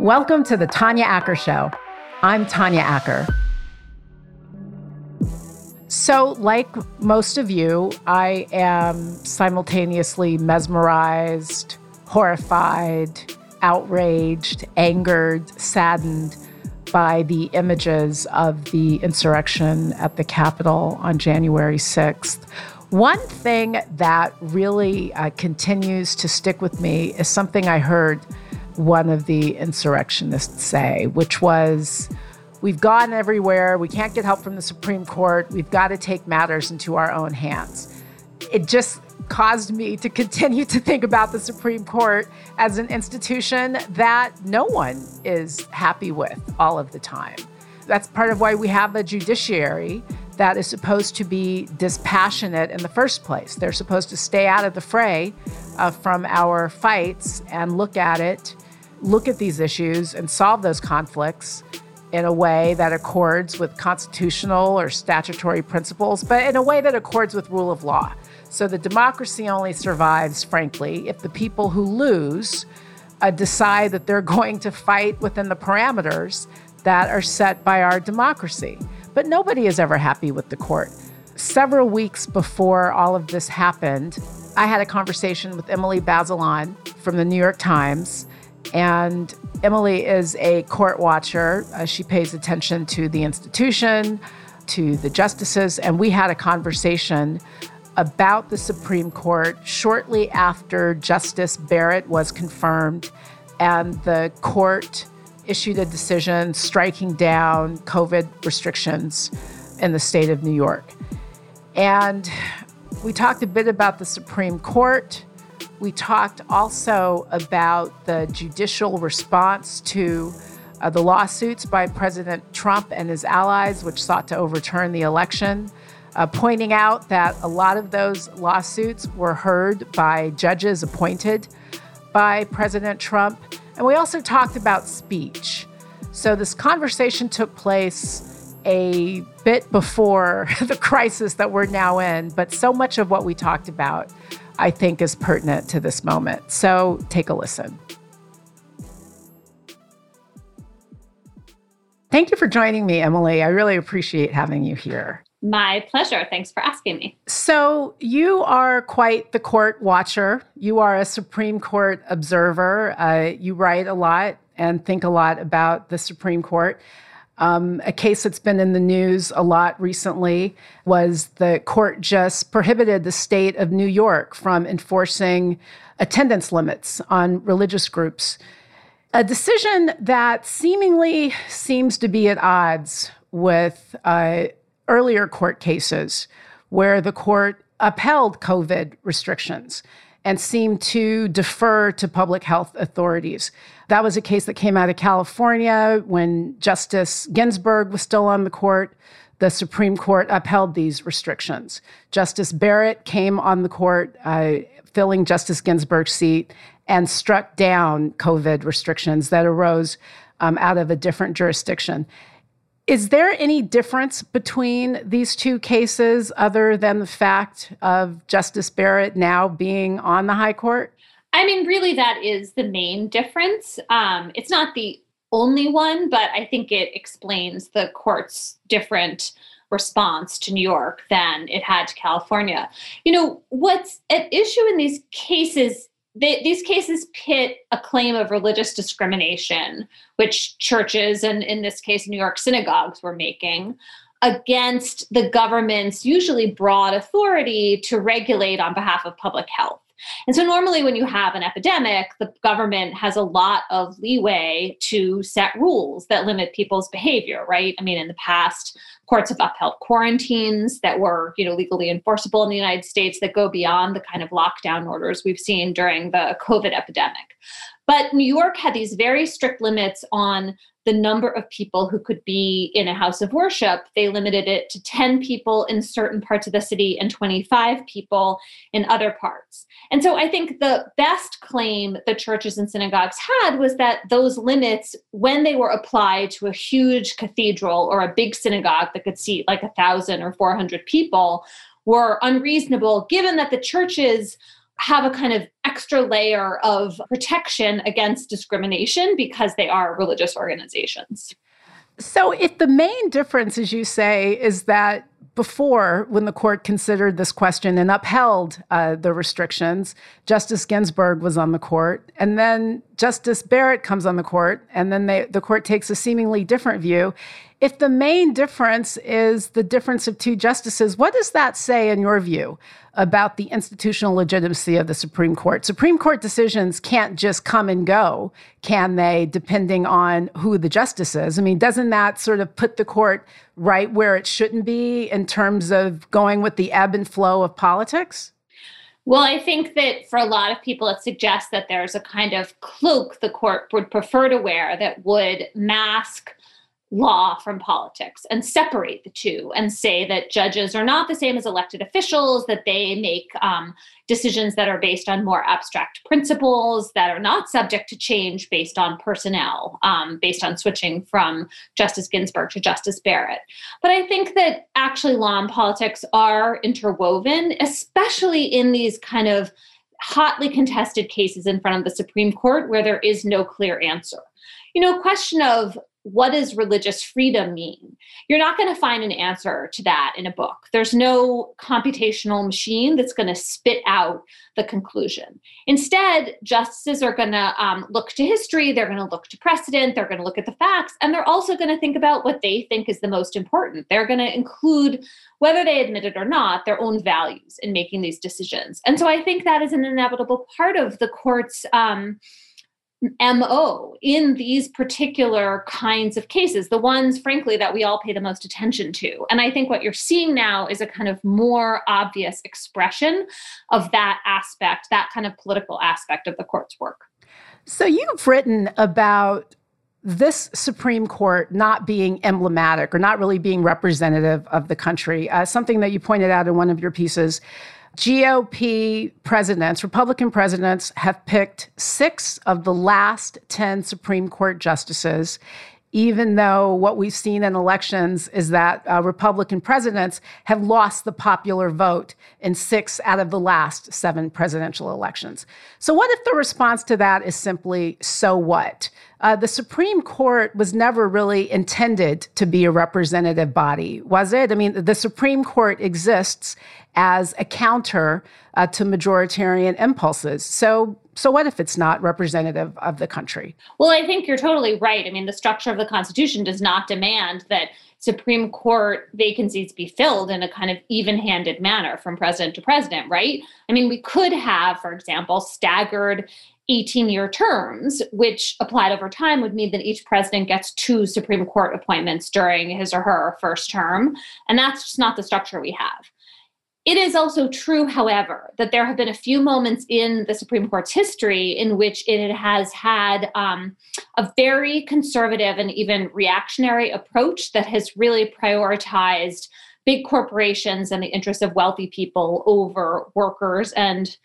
Welcome to the Tanya Acker Show. I'm Tanya Acker. So, like most of you, I am simultaneously mesmerized, horrified, outraged, angered, saddened by the images of the insurrection at the Capitol on January 6th. One thing that really uh, continues to stick with me is something I heard one of the insurrectionists say, which was, We've gone everywhere. We can't get help from the Supreme Court. We've got to take matters into our own hands. It just caused me to continue to think about the Supreme Court as an institution that no one is happy with all of the time. That's part of why we have a judiciary that is supposed to be dispassionate in the first place. They're supposed to stay out of the fray uh, from our fights and look at it, look at these issues, and solve those conflicts in a way that accords with constitutional or statutory principles, but in a way that accords with rule of law. So the democracy only survives, frankly, if the people who lose uh, decide that they're going to fight within the parameters that are set by our democracy. But nobody is ever happy with the court. Several weeks before all of this happened, I had a conversation with Emily Bazelon from the New York Times. And Emily is a court watcher. Uh, she pays attention to the institution, to the justices. And we had a conversation about the Supreme Court shortly after Justice Barrett was confirmed and the court issued a decision striking down COVID restrictions in the state of New York. And we talked a bit about the Supreme Court. We talked also about the judicial response to uh, the lawsuits by President Trump and his allies, which sought to overturn the election, uh, pointing out that a lot of those lawsuits were heard by judges appointed by President Trump. And we also talked about speech. So this conversation took place a bit before the crisis that we're now in, but so much of what we talked about, I think, is pertinent to this moment. So take a listen. Thank you for joining me, Emily. I really appreciate having you here. My pleasure. Thanks for asking me. So, you are quite the court watcher. You are a Supreme Court observer. Uh, you write a lot and think a lot about the Supreme Court. Um, a case that's been in the news a lot recently was the court just prohibited the state of New York from enforcing attendance limits on religious groups. A decision that seemingly seems to be at odds with uh, earlier court cases where the court upheld COVID restrictions and seemed to defer to public health authorities. That was a case that came out of California when Justice Ginsburg was still on the court. The Supreme Court upheld these restrictions. Justice Barrett came on the court, uh, filling Justice Ginsburg's seat, and struck down COVID restrictions that arose um, out of a different jurisdiction. Is there any difference between these two cases other than the fact of Justice Barrett now being on the High Court? I mean, really, that is the main difference. Um, it's not the only one, but I think it explains the court's different response to New York than it had to California. You know, what's at issue in these cases these cases pit a claim of religious discrimination, which churches and in this case New York synagogues were making, against the government's usually broad authority to regulate on behalf of public health. And so, normally, when you have an epidemic, the government has a lot of leeway to set rules that limit people's behavior, right? I mean, in the past, courts have upheld quarantines that were, you know, legally enforceable in the United States that go beyond the kind of lockdown orders we've seen during the COVID epidemic. But New York had these very strict limits on the number of people who could be in a house of worship. They limited it to 10 people in certain parts of the city and 25 people in other parts. And so I think the best claim the churches and synagogues had was that those limits, when they were applied to a huge cathedral or a big synagogue that could seat like a thousand or 400 people, were unreasonable, given that the churches have a kind of extra layer of protection against discrimination because they are religious organizations. So, if the main difference, as you say, is that before, when the court considered this question and upheld uh, the restrictions, Justice Ginsburg was on the court, and then Justice Barrett comes on the court, and then they, the court takes a seemingly different view. If the main difference is the difference of two justices, what does that say, in your view, about the institutional legitimacy of the Supreme Court? Supreme Court decisions can't just come and go, can they, depending on who the justice is? I mean, doesn't that sort of put the court right where it shouldn't be in terms of going with the ebb and flow of politics? Well, I think that for a lot of people, it suggests that there's a kind of cloak the court would prefer to wear that would mask law from politics and separate the two and say that judges are not the same as elected officials, that they make um, decisions that are based on more abstract principles, that are not subject to change based on personnel, um, based on switching from Justice Ginsburg to Justice Barrett. But I think that actually law and politics are interwoven, especially in these kind of hotly contested cases in front of the Supreme Court where there is no clear answer. You know, question of what does religious freedom mean? You're not going to find an answer to that in a book. There's no computational machine that's going to spit out the conclusion. Instead, justices are going to um, look to history, they're going to look to precedent, they're going to look at the facts, and they're also going to think about what they think is the most important. They're going to include, whether they admit it or not, their own values in making these decisions. And so I think that is an inevitable part of the court's. Um, MO in these particular kinds of cases, the ones, frankly, that we all pay the most attention to. And I think what you're seeing now is a kind of more obvious expression of that aspect, that kind of political aspect of the court's work. So you've written about this Supreme Court not being emblematic or not really being representative of the country, uh, something that you pointed out in one of your pieces. GOP presidents, Republican presidents, have picked six of the last 10 Supreme Court justices, even though what we've seen in elections is that uh, Republican presidents have lost the popular vote in six out of the last seven presidential elections. So, what if the response to that is simply, so what? Uh, the Supreme Court was never really intended to be a representative body, was it? I mean, the Supreme Court exists as a counter uh, to majoritarian impulses. So, so what if it's not representative of the country? Well, I think you're totally right. I mean, the structure of the Constitution does not demand that Supreme Court vacancies be filled in a kind of even handed manner from president to president, right? I mean, we could have, for example, staggered 18 year terms, which applied over time would mean that each president gets two Supreme Court appointments during his or her first term. And that's just not the structure we have. It is also true, however, that there have been a few moments in the Supreme Court's history in which it has had um, a very conservative and even reactionary approach that has really prioritized big corporations and the interests of wealthy people over workers and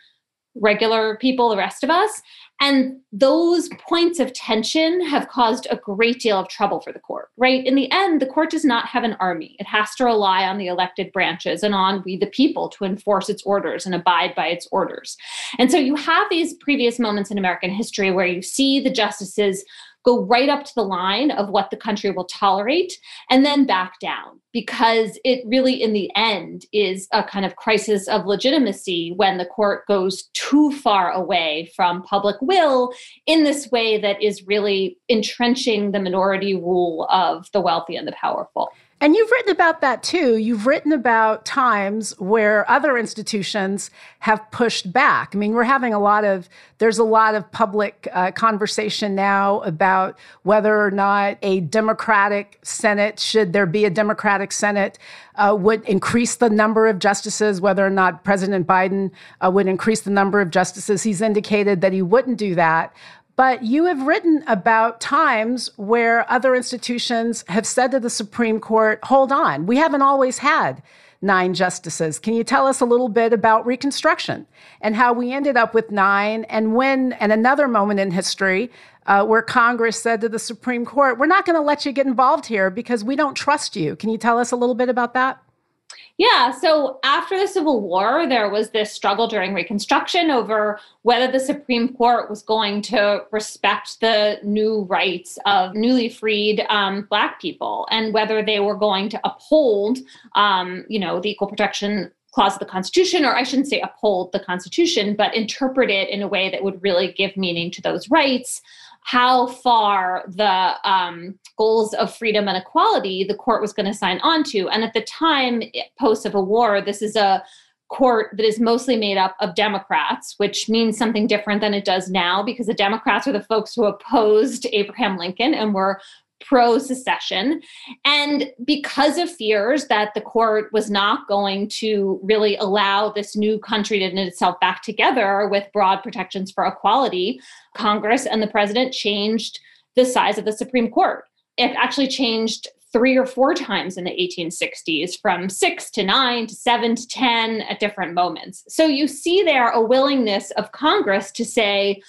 regular people, the rest of us. And those points of tension have caused a great deal of trouble for the court, right? In the end, the court does not have an army. It has to rely on the elected branches and on we, the people, to enforce its orders and abide by its orders. And so you have these previous moments in American history where you see the justices go right up to the line of what the country will tolerate and then back down because it really in the end is a kind of crisis of legitimacy when the court goes too far away from public will in this way that is really entrenching the minority rule of the wealthy and the powerful and you've written about that too. You've written about times where other institutions have pushed back. I mean, we're having a lot of, there's a lot of public uh, conversation now about whether or not a Democratic Senate, should there be a Democratic Senate, uh, would increase the number of justices, whether or not President Biden uh, would increase the number of justices. He's indicated that he wouldn't do that. But you have written about times where other institutions have said to the Supreme Court, hold on, we haven't always had nine justices. Can you tell us a little bit about Reconstruction and how we ended up with nine and when, and another moment in history uh, where Congress said to the Supreme Court, we're not going to let you get involved here because we don't trust you. Can you tell us a little bit about that? Yeah, so after the Civil War, there was this struggle during Reconstruction over whether the Supreme Court was going to respect the new rights of newly freed um, Black people and whether they were going to uphold, um, you know, the equal protection clause of the Constitution, or I shouldn't say uphold the Constitution, but interpret it in a way that would really give meaning to those rights how far the um, goals of freedom and equality the court was going to sign on to. And at the time, post Civil War, this is a court that is mostly made up of Democrats, which means something different than it does now because the Democrats are the folks who opposed Abraham Lincoln and were pro secession. And because of fears that the court was not going to really allow this new country to knit itself back together with broad protections for equality, Congress and the president changed the size of the Supreme Court. It actually changed three or four times in the 1860s from six to nine to seven to 10 at different moments. So you see there a willingness of Congress to say,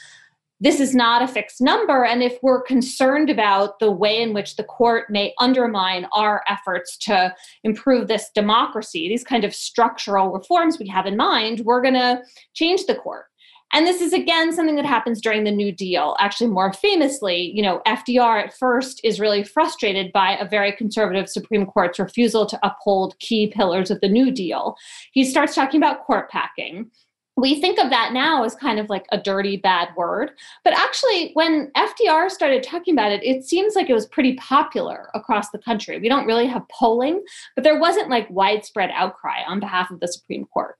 this is not a fixed number. And if we're concerned about the way in which the court may undermine our efforts to improve this democracy, these kind of structural reforms we have in mind, we're going to change the court. And this is again something that happens during the New Deal. Actually, more famously, you know, FDR at first is really frustrated by a very conservative Supreme Court's refusal to uphold key pillars of the New Deal. He starts talking about court packing we think of that now as kind of like a dirty, bad word. But actually, when FDR started talking about it, it seems like it was pretty popular across the country. We don't really have polling, but there wasn't like widespread outcry on behalf of the Supreme Court.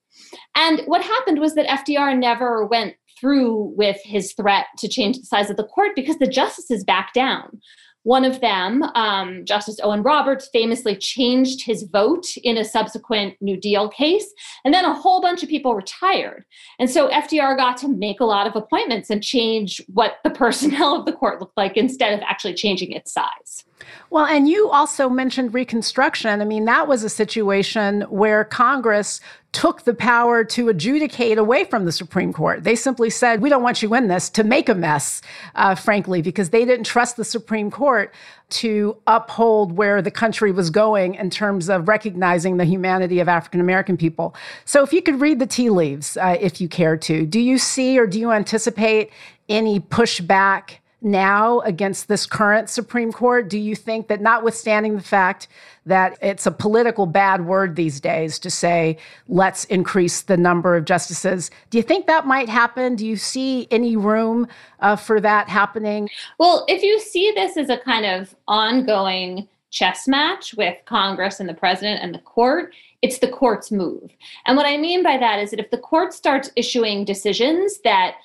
And what happened was that FDR never went through with his threat to change the size of the court because the justices backed down. One of them, um, Justice Owen Roberts, famously changed his vote in a subsequent New Deal case. And then a whole bunch of people retired. And so FDR got to make a lot of appointments and change what the personnel of the court looked like instead of actually changing its size. Well, and you also mentioned Reconstruction. I mean, that was a situation where Congress took the power to adjudicate away from the Supreme Court. They simply said, we don't want you in this to make a mess, uh, frankly, because they didn't trust the Supreme Court to uphold where the country was going in terms of recognizing the humanity of African American people. So, if you could read the tea leaves, uh, if you care to, do you see or do you anticipate any pushback? Now against this current Supreme Court? Do you think that, notwithstanding the fact that it's a political bad word these days to say, let's increase the number of justices, do you think that might happen? Do you see any room uh, for that happening? Well, if you see this as a kind of ongoing chess match with Congress and the president and the court, it's the court's move. And what I mean by that is that if the court starts issuing decisions that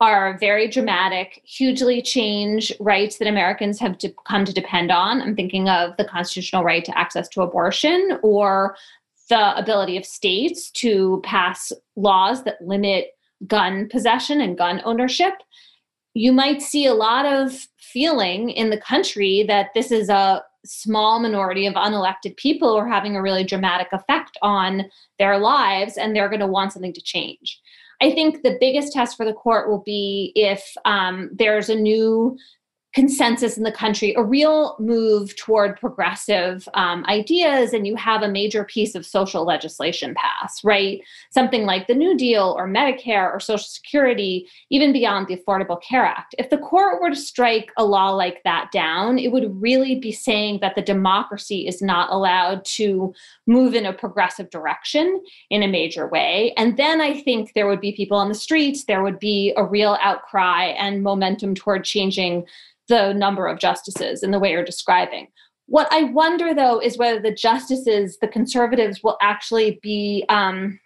are very dramatic, hugely change rights that Americans have to come to depend on. I'm thinking of the constitutional right to access to abortion or the ability of states to pass laws that limit gun possession and gun ownership. You might see a lot of feeling in the country that this is a small minority of unelected people who are having a really dramatic effect on their lives and they're going to want something to change. I think the biggest test for the court will be if um, there's a new consensus in the country, a real move toward progressive um, ideas, and you have a major piece of social legislation pass, right? Something like the New Deal or Medicare or Social Security, even beyond the Affordable Care Act. If the court were to strike a law like that down, it would really be saying that the democracy is not allowed to move in a progressive direction in a major way. And then I think there would be people on the streets, there would be a real outcry and momentum toward changing the number of justices in the way you're describing. What I wonder, though, is whether the justices, the conservatives, will actually be um,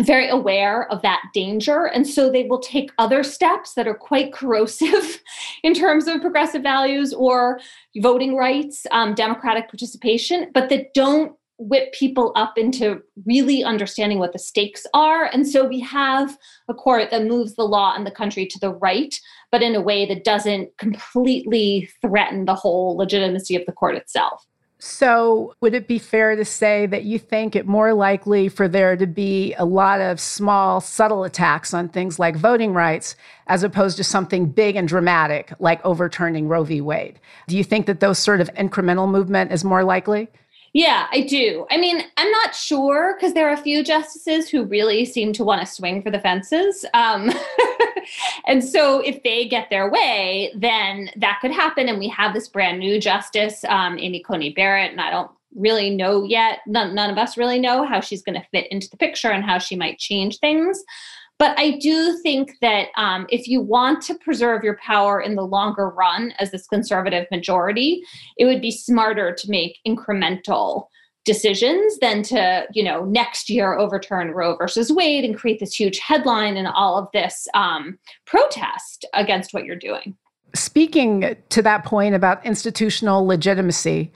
very aware of that danger. And so they will take other steps that are quite corrosive in terms of progressive values or voting rights, um, democratic participation, but that don't whip people up into really understanding what the stakes are. And so we have a court that moves the law and the country to the right, but in a way that doesn't completely threaten the whole legitimacy of the court itself. So, would it be fair to say that you think it more likely for there to be a lot of small, subtle attacks on things like voting rights as opposed to something big and dramatic like overturning Roe v. Wade? Do you think that those sort of incremental movement is more likely? Yeah, I do. I mean, I'm not sure because there are a few justices who really seem to want to swing for the fences. Um, and so if they get their way, then that could happen. And we have this brand new justice, um, Amy Coney Barrett, and I don't really know yet. None, none of us really know how she's going to fit into the picture and how she might change things. But I do think that um, if you want to preserve your power in the longer run as this conservative majority, it would be smarter to make incremental decisions than to, you know, next year overturn Roe versus Wade and create this huge headline and all of this um, protest against what you're doing. Speaking to that point about institutional legitimacy,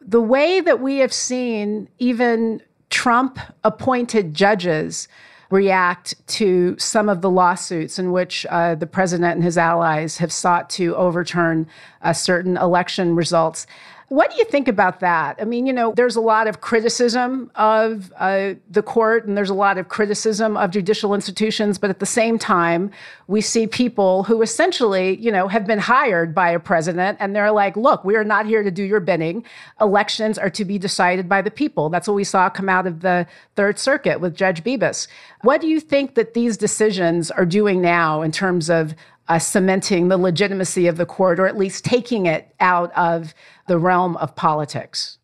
the way that we have seen even Trump appointed judges react to some of the lawsuits in which uh, the president and his allies have sought to overturn uh, certain election results. What do you think about that? I mean, you know, there's a lot of criticism of uh, the court and there's a lot of criticism of judicial institutions, but at the same time, we see people who essentially, you know, have been hired by a president and they're like, look, we are not here to do your bidding. Elections are to be decided by the people. That's what we saw come out of the Third Circuit with Judge Bibas. What do you think that these decisions are doing now in terms of uh, cementing the legitimacy of the court or at least taking it out of the realm of politics?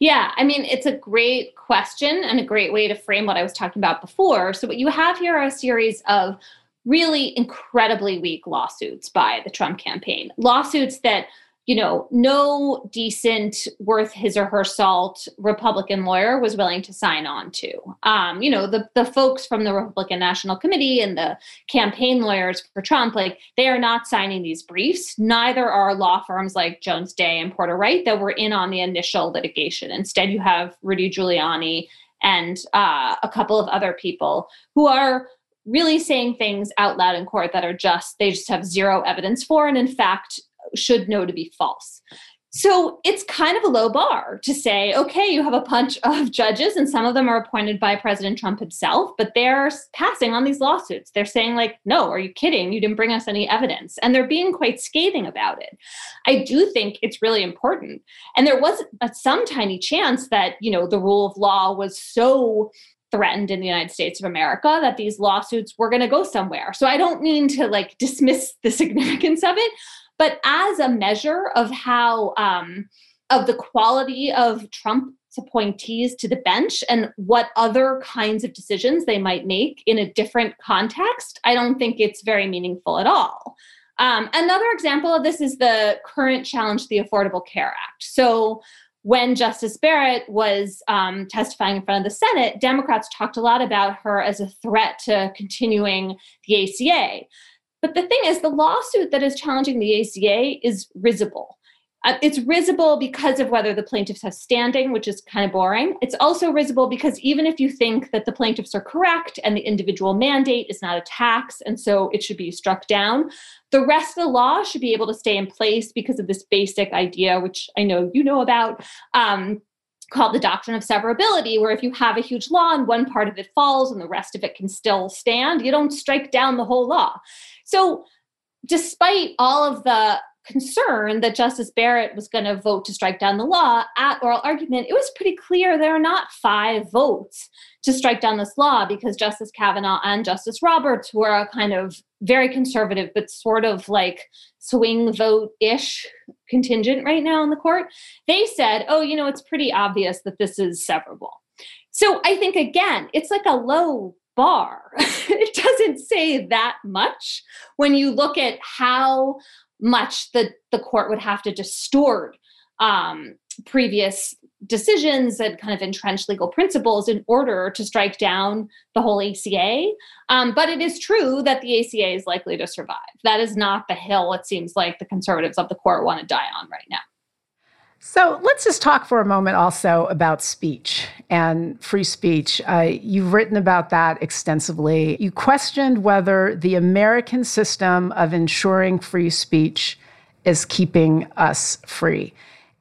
Yeah, I mean, it's a great question and a great way to frame what I was talking about before. So, what you have here are a series of really incredibly weak lawsuits by the Trump campaign, lawsuits that you know, no decent, worth his or her salt Republican lawyer was willing to sign on to. Um, you know, the the folks from the Republican National Committee and the campaign lawyers for Trump, like they are not signing these briefs. Neither are law firms like Jones Day and Porter Wright that were in on the initial litigation. Instead, you have Rudy Giuliani and uh, a couple of other people who are really saying things out loud in court that are just they just have zero evidence for and in fact should know to be false. So it's kind of a low bar to say, okay, you have a bunch of judges, and some of them are appointed by President Trump himself, but they're passing on these lawsuits. They're saying, like, no, are you kidding? You didn't bring us any evidence. And they're being quite scathing about it. I do think it's really important. And there was a, some tiny chance that, you know, the rule of law was so threatened in the United States of America that these lawsuits were going to go somewhere. So I don't mean to like dismiss the significance of it, but as a measure of how um, of the quality of Trump's appointees to the bench and what other kinds of decisions they might make in a different context, I don't think it's very meaningful at all. Um, another example of this is the current challenge to the Affordable Care Act. So, when Justice Barrett was um, testifying in front of the Senate, Democrats talked a lot about her as a threat to continuing the ACA. But the thing is, the lawsuit that is challenging the ACA is risible. Uh, it's risible because of whether the plaintiffs have standing, which is kind of boring. It's also risible because even if you think that the plaintiffs are correct and the individual mandate is not a tax and so it should be struck down, the rest of the law should be able to stay in place because of this basic idea, which I know you know about. Um, called the doctrine of severability, where if you have a huge law and one part of it falls and the rest of it can still stand, you don't strike down the whole law. So, despite all of the concern that Justice Barrett was going to vote to strike down the law at oral argument, it was pretty clear there are not five votes to strike down this law because Justice Kavanaugh and Justice Roberts, were a kind of very conservative but sort of like swing vote ish contingent right now in the court, they said, oh, you know, it's pretty obvious that this is severable. So I think, again, it's like a low bar. it doesn't say that much when you look at how much the, the court would have to distort um, previous decisions and kind of entrenched legal principles in order to strike down the whole ACA. Um, but it is true that the ACA is likely to survive. That is not the hill it seems like the conservatives of the court want to die on right now. So let's just talk for a moment also about speech and free speech. Uh, you've written about that extensively. You questioned whether the American system of ensuring free speech is keeping us free.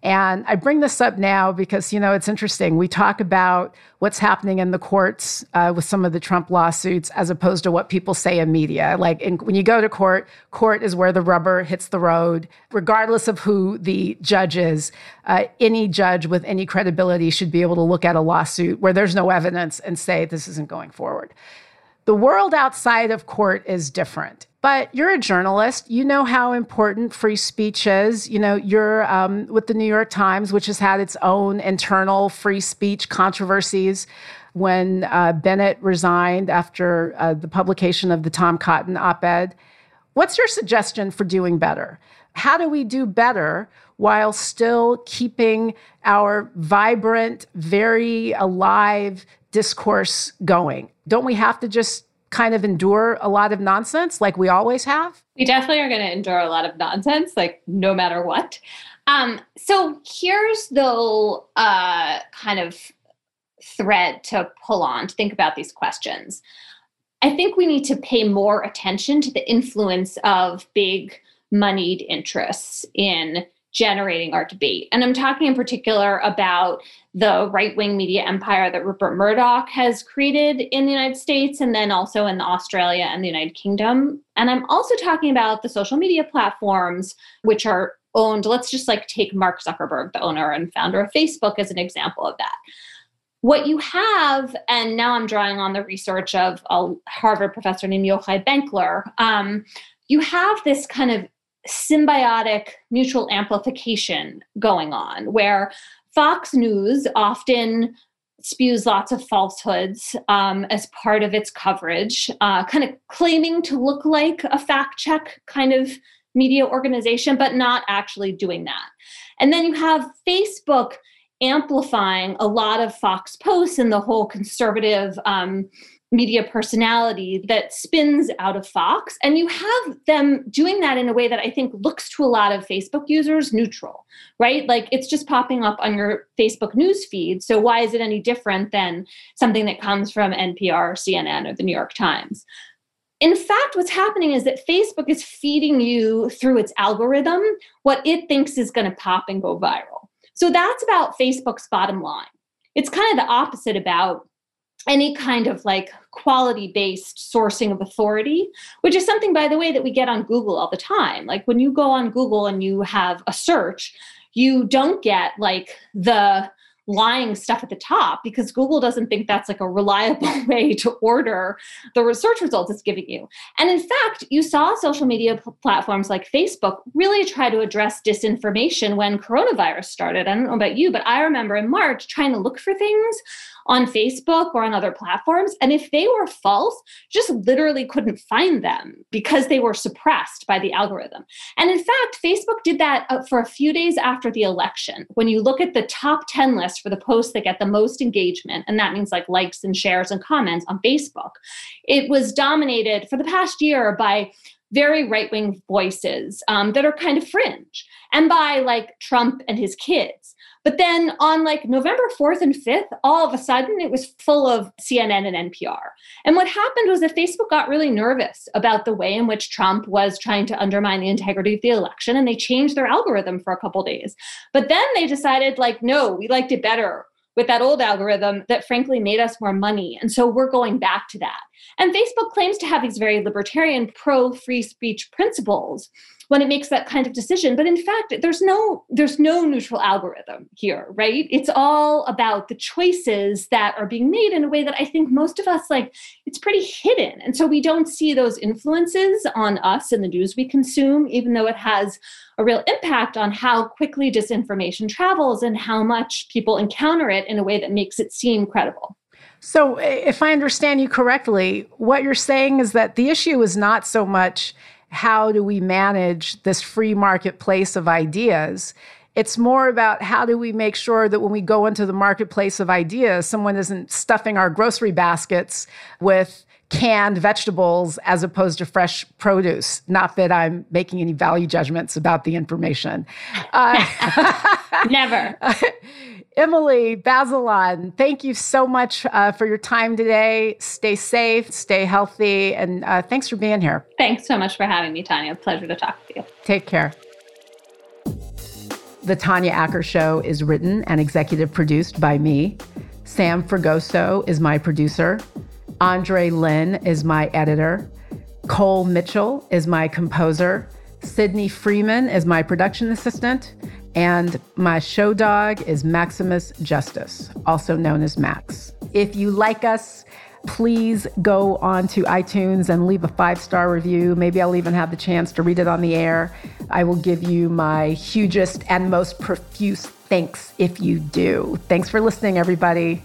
And I bring this up now because, you know, it's interesting. We talk about what's happening in the courts uh, with some of the Trump lawsuits as opposed to what people say in media. Like in, when you go to court, court is where the rubber hits the road. Regardless of who the judge is, uh, any judge with any credibility should be able to look at a lawsuit where there's no evidence and say this isn't going forward. The world outside of court is different. But you're a journalist. You know how important free speech is. You know, you're um, with the New York Times, which has had its own internal free speech controversies. When uh, Bennet resigned after uh, the publication of the Tom Cotton op ed, what's your suggestion for doing better? How do we do better while still keeping our vibrant, very alive discourse going? Don't we have to just kind of endure a lot of nonsense like we always have? We definitely are going to endure a lot of nonsense, like no matter what. Um, so here's the uh, kind of thread to pull on to think about these questions. I think we need to pay more attention to the influence of big moneyed interests in generating our debate. And I'm talking in particular about the right wing media empire that Rupert Murdoch has created in the United States and then also in Australia and the United Kingdom. And I'm also talking about the social media platforms, which are owned, let's just like take Mark Zuckerberg, the owner and founder of Facebook, as an example of that. What you have, and now I'm drawing on the research of a Harvard professor named Yochai Benkler, um, you have this kind of symbiotic mutual amplification going on where Fox News often spews lots of falsehoods um, as part of its coverage, uh, kind of claiming to look like a fact check kind of media organization, but not actually doing that. And then you have Facebook amplifying a lot of Fox posts and the whole conservative um, media personality that spins out of Fox. And you have them doing that in a way that I think looks to a lot of Facebook users neutral, right? Like it's just popping up on your Facebook news feed. So why is it any different than something that comes from NPR, CNN, or the New York Times? In fact, what's happening is that Facebook is feeding you through its algorithm what it thinks is going to pop and go viral. So that's about Facebook's bottom line. It's kind of the opposite about any kind of like quality based sourcing of authority, which is something, by the way, that we get on Google all the time. Like when you go on Google and you have a search, you don't get like the lying stuff at the top because Google doesn't think that's like a reliable way to order the research results it's giving you. And in fact, you saw social media p- platforms like Facebook really try to address disinformation when coronavirus started. I don't know about you, but I remember in March trying to look for things on Facebook or on other platforms. And if they were false, just literally couldn't find them because they were suppressed by the algorithm. And in fact, Facebook did that uh, for a few days after the election. When you look at the top 10 list for the posts that get the most engagement, and that means like likes and shares and comments on Facebook, it was dominated for the past year by very right wing voices um, that are kind of fringe and by like Trump and his kids. But then on like November 4th and 5th, all of a sudden it was full of CNN and NPR. And what happened was that Facebook got really nervous about the way in which Trump was trying to undermine the integrity of the election and they changed their algorithm for a couple days. But then they decided like no, we liked it better with that old algorithm that frankly made us more money. And so we're going back to that. And Facebook claims to have these very libertarian pro free speech principles when it makes that kind of decision. But in fact there's no there's no neutral algorithm here right? It's all about the choices that are being made in a way that i think most of us like it's pretty hidden. And so we don't see those influences on us and the news we consume even though it has a real impact on how quickly disinformation travels and how much people encounter it in a way that makes it seem credible. So, eh, if I understand you correctly, what you're saying is that the issue is not so much how do we manage this free marketplace of ideas. It's more about how do we make sure that when we go into the marketplace of ideas, someone isn't stuffing our grocery baskets with canned vegetables as opposed to fresh produce. Not that I'm making any value judgments about the information. Uh, Never. Emily Bazelon, thank you so much uh, for your time today. Stay safe, stay healthy, and uh, thanks for being here. Thanks so much for having me, Tanya. Pleasure to talk to you. Take care. The Tanya Acker Show is written and executive produced by me. Sam Fragoso is my producer. Andre Lynn is my editor. Cole Mitchell is my composer. Sydney Freeman is my production assistant. And my show dog is Maximus Justice, also known as Max. If you like us, please go on to iTunes and leave a five star review. Maybe I'll even have the chance to read it on the air. I will give you my hugest and most profuse thanks if you do. Thanks for listening, everybody.